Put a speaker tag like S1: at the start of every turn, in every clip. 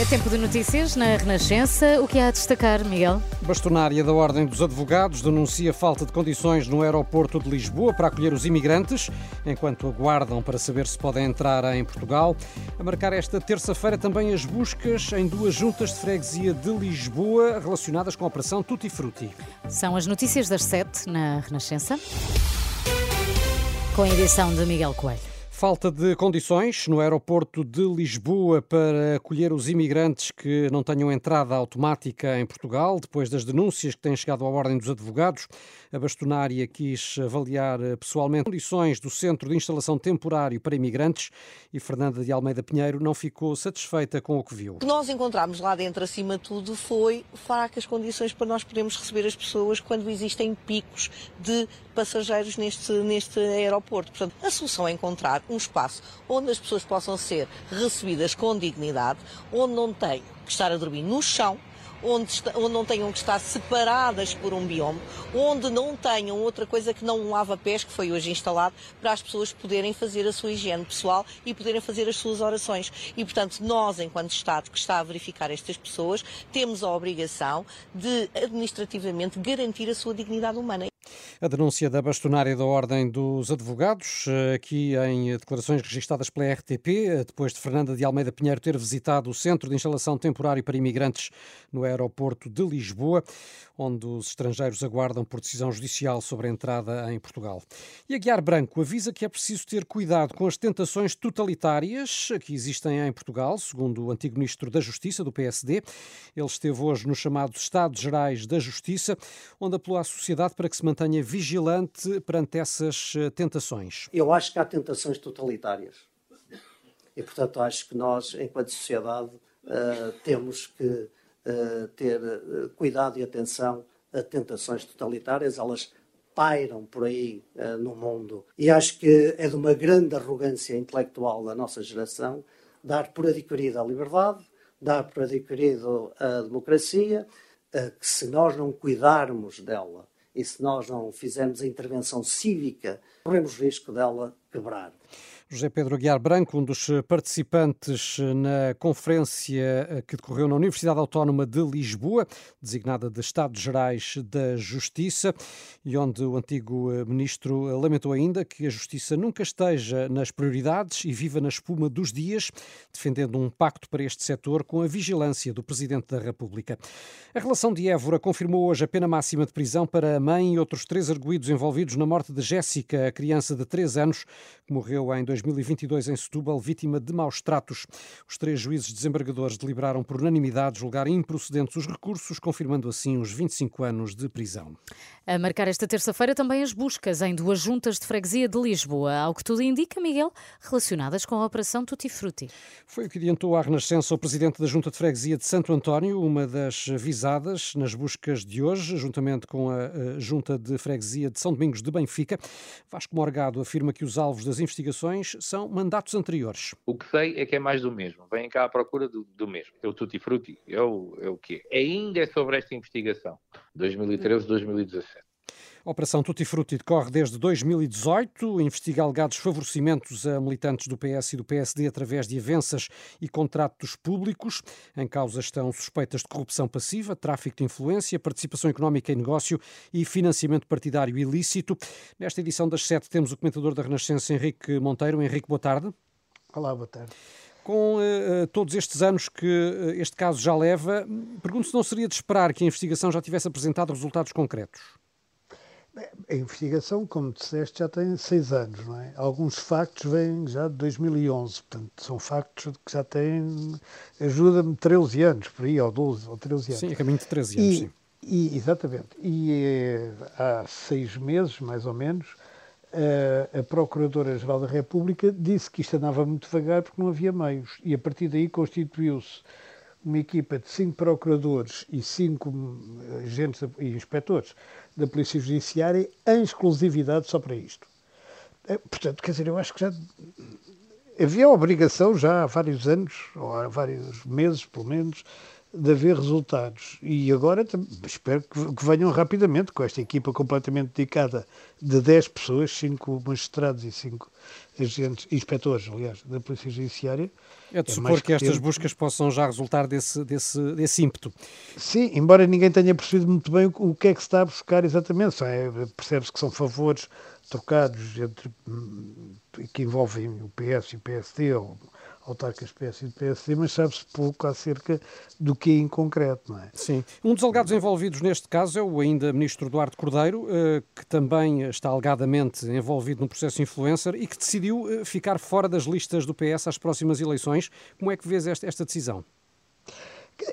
S1: É tempo de notícias na Renascença. O que há a destacar, Miguel?
S2: Bastonária da Ordem dos Advogados denuncia falta de condições no aeroporto de Lisboa para acolher os imigrantes, enquanto aguardam para saber se podem entrar em Portugal. A marcar esta terça-feira também as buscas em duas juntas de freguesia de Lisboa relacionadas com a Operação Tutti Frutti.
S1: São as notícias das sete na Renascença, com a edição de Miguel Coelho.
S2: Falta de condições no aeroporto de Lisboa para acolher os imigrantes que não tenham entrada automática em Portugal, depois das denúncias que têm chegado à Ordem dos Advogados. A bastonária quis avaliar pessoalmente condições do Centro de Instalação Temporário para Imigrantes e Fernanda de Almeida Pinheiro não ficou satisfeita com o que viu.
S3: O que nós encontramos lá dentro, acima de tudo, foi fracas condições para nós podermos receber as pessoas quando existem picos de passageiros neste, neste aeroporto. Portanto, a solução é encontrar um espaço onde as pessoas possam ser recebidas com dignidade, onde não têm que estar a dormir no chão, onde, está, onde, não tenham que estar separadas por um biome, onde não tenham outra coisa que não um lava-pés que foi hoje instalado para as pessoas poderem fazer a sua higiene pessoal e poderem fazer as suas orações. E, portanto, nós, enquanto Estado que está a verificar estas pessoas, temos a obrigação de administrativamente garantir a sua dignidade humana.
S2: A denúncia da bastonária da Ordem dos Advogados, eh, aqui em declarações registadas pela RTP, eh, depois de Fernanda de Almeida Pinheiro ter visitado o Centro de Instalação Temporário para Imigrantes no aeroporto de Lisboa, onde os estrangeiros aguardam por decisão judicial sobre a entrada em Portugal. E a Guiar Branco avisa que é preciso ter cuidado com as tentações totalitárias que existem em Portugal, segundo o antigo Ministro da Justiça, do PSD. Ele esteve hoje nos chamados Estados Gerais da Justiça, onde apelou à sociedade para que se mantenha vigilante perante essas eh, tentações?
S4: Eu acho que há tentações totalitárias. E, portanto, acho que nós, enquanto sociedade, uh, temos que uh, ter uh, cuidado e atenção a tentações totalitárias. Elas pairam por aí no mundo. E acho que é de uma grande arrogância intelectual da nossa geração dar por adquirida a liberdade, dar por adquirido a democracia, que se nós não cuidarmos dela e se nós não fizermos a intervenção cívica, corremos risco dela quebrar.
S2: José Pedro Aguiar Branco, um dos participantes na conferência que decorreu na Universidade Autónoma de Lisboa, designada de Estados Gerais da Justiça, e onde o antigo ministro lamentou ainda que a justiça nunca esteja nas prioridades e viva na espuma dos dias, defendendo um pacto para este setor com a vigilância do Presidente da República. A relação de Évora confirmou hoje a pena máxima de prisão para a mãe e outros três arguídos envolvidos na morte de Jéssica, a criança de 3 anos, que morreu em 2022 em Setúbal, vítima de maus tratos. Os três juízes desembargadores deliberaram por unanimidade julgar improcedentes os recursos, confirmando assim os 25 anos de prisão.
S1: A marcar esta terça-feira também as buscas em duas juntas de freguesia de Lisboa, ao que tudo indica, Miguel, relacionadas com a Operação Tutti Frutti.
S2: Foi o que adiantou à Renascença o presidente da Junta de Freguesia de Santo António, uma das visadas nas buscas de hoje, juntamente com a Junta de Freguesia de São Domingos de Benfica. Vasco Morgado afirma que os alvos das investigações são mandatos anteriores.
S5: O que sei é que é mais do mesmo. Vêm cá à procura do, do mesmo. É o tutti frutti. É o, é o quê? Ainda é sobre esta investigação. 2013-2017.
S2: A Operação Tutti Frutti decorre desde 2018, investiga alegados favorecimentos a militantes do PS e do PSD através de avanças e contratos públicos. Em causa estão suspeitas de corrupção passiva, tráfico de influência, participação económica em negócio e financiamento partidário ilícito. Nesta edição das sete temos o comentador da Renascença, Henrique Monteiro. Henrique, boa tarde.
S6: Olá, boa tarde.
S2: Com uh, todos estes anos que uh, este caso já leva, pergunto se não seria de esperar que a investigação já tivesse apresentado resultados concretos.
S6: A investigação, como disseste, já tem seis anos, não é? Alguns factos vêm já de 2011, portanto, são factos que já têm, ajuda-me, 13 anos, por aí, ou 12, ou 13 anos.
S2: Sim, a caminho de 13 anos,
S6: e,
S2: sim.
S6: E, exatamente. E eh, há seis meses, mais ou menos, a, a Procuradora-Geral da República disse que isto andava muito devagar porque não havia meios. E a partir daí constituiu-se uma equipa de cinco procuradores e cinco agentes e inspectores da Polícia Judiciária em exclusividade só para isto. Portanto, quer dizer, eu acho que já havia a obrigação já há vários anos, ou há vários meses pelo menos, de haver resultados. E agora espero que venham rapidamente, com esta equipa completamente dedicada de 10 pessoas, 5 magistrados e 5 agentes, inspectores, aliás, da Polícia Judiciária.
S2: É de é supor que, que estas tempo. buscas possam já resultar desse, desse, desse ímpeto.
S6: Sim, embora ninguém tenha percebido muito bem o, o que é que se está a buscar exatamente. É, Percebe-se que são favores trocados entre, hum, que envolvem o PS e o PSD, ou autarcas PS e PSD, mas sabe-se pouco acerca do que é em concreto, não é?
S2: Sim. Um dos alegados envolvidos neste caso é o ainda ministro Eduardo Cordeiro, eh, que também está alegadamente envolvido no processo influencer e que decidiu eh, ficar fora das listas do PS às próximas eleições. Como é que vês esta, esta decisão?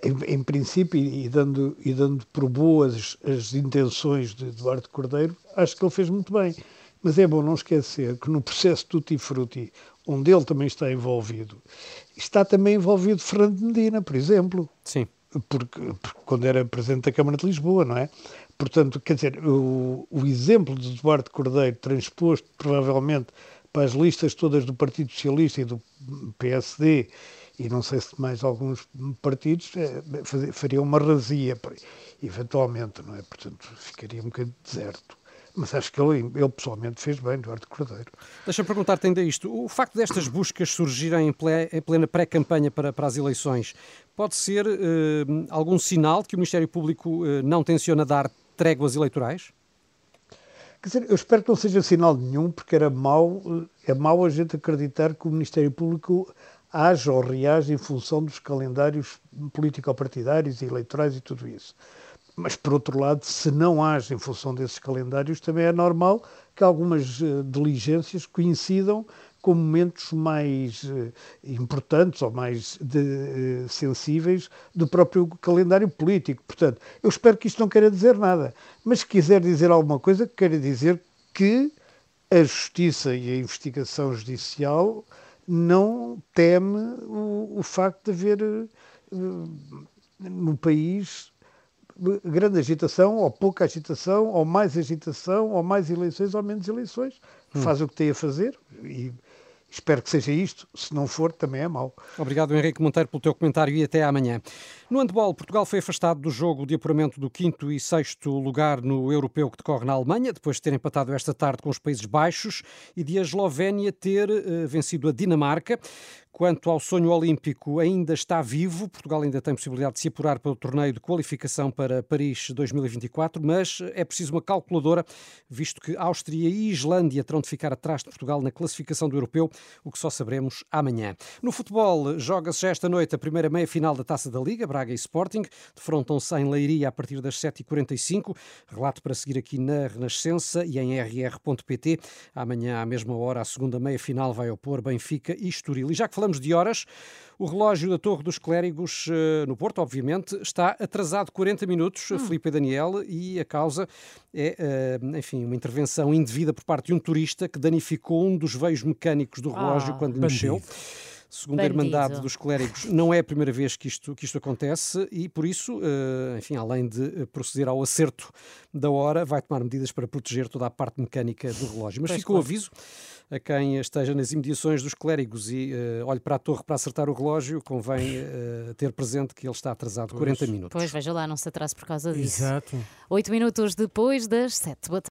S6: Em, em, princípio, e dando, e dando por boas as intenções de Eduardo Cordeiro, acho que ele fez muito bem. Mas é bom não esquecer que no processo Tutti Frutti, onde ele também está envolvido, está também envolvido Fernando Medina, por exemplo.
S2: Sim.
S6: Porque, porque, quando era presidente da Câmara de Lisboa, não é? Portanto, quer dizer, o, o exemplo de Eduardo Cordeiro, transposto provavelmente para as listas todas do Partido Socialista e do PSD, e não sei se mais alguns partidos, é, faria uma razia, eventualmente, não é? Portanto, ficaria um bocadinho deserto. Mas acho que ele, ele pessoalmente fez bem, Eduardo Cordeiro.
S2: Deixa-me perguntar-te ainda isto. O facto destas buscas surgirem em plena pré-campanha para, para as eleições pode ser uh, algum sinal de que o Ministério Público uh, não tenciona dar tréguas eleitorais?
S6: Quer dizer, eu espero que não seja sinal nenhum, porque era mau, eh, é mau a gente acreditar que o Ministério Público age ou reage em função dos calendários político-partidários e eleitorais e tudo isso. Mas, por outro lado, se não age em função desses calendários, também é normal que algumas uh, diligências coincidam com momentos mais uh, importantes ou mais de, uh, sensíveis do próprio calendário político. Portanto, eu espero que isto não queira dizer nada, mas se quiser dizer alguma coisa, queira dizer que a justiça e a investigação judicial não teme o, o facto de haver no país grande agitação, ou pouca agitação, ou mais agitação, ou mais eleições, ou menos eleições. Hum. Faz o que tem a fazer e espero que seja isto. Se não for, também é mau.
S2: Obrigado, Henrique Monteiro, pelo teu comentário e até amanhã. No handball, Portugal foi afastado do jogo de apuramento do quinto e sexto lugar no europeu que decorre na Alemanha, depois de ter empatado esta tarde com os Países Baixos e de a Eslovénia ter uh, vencido a Dinamarca. Quanto ao sonho olímpico, ainda está vivo. Portugal ainda tem possibilidade de se apurar para o torneio de qualificação para Paris 2024, mas é preciso uma calculadora, visto que Áustria e Islândia terão de ficar atrás de Portugal na classificação do europeu, o que só saberemos amanhã. No futebol, joga-se esta noite a primeira meia-final da Taça da Liga. Braga e Sporting defrontam-se em Leiria a partir das 7h45. Relato para seguir aqui na Renascença e em rr.pt. Amanhã, à mesma hora, a segunda meia-final vai opor Benfica e Estoril. E já que falamos de horas, o relógio da Torre dos Clérigos, eh, no Porto, obviamente, está atrasado 40 minutos, hum. Felipe e Daniel, e a causa é, eh, enfim, uma intervenção indevida por parte de um turista que danificou um dos veios mecânicos do relógio ah, quando lhe mexeu segundo Bandido. a Irmandade dos Clérigos, não é a primeira vez que isto, que isto acontece e, por isso, eh, enfim, além de proceder ao acerto da hora, vai tomar medidas para proteger toda a parte mecânica do relógio. Mas fica o aviso a quem esteja nas imediações dos clérigos e uh, olhe para a torre para acertar o relógio, convém uh, ter presente que ele está atrasado pois. 40 minutos.
S1: Pois, veja lá, não se atrase por causa disso.
S2: Exato.
S1: 8 minutos depois das 7. Boa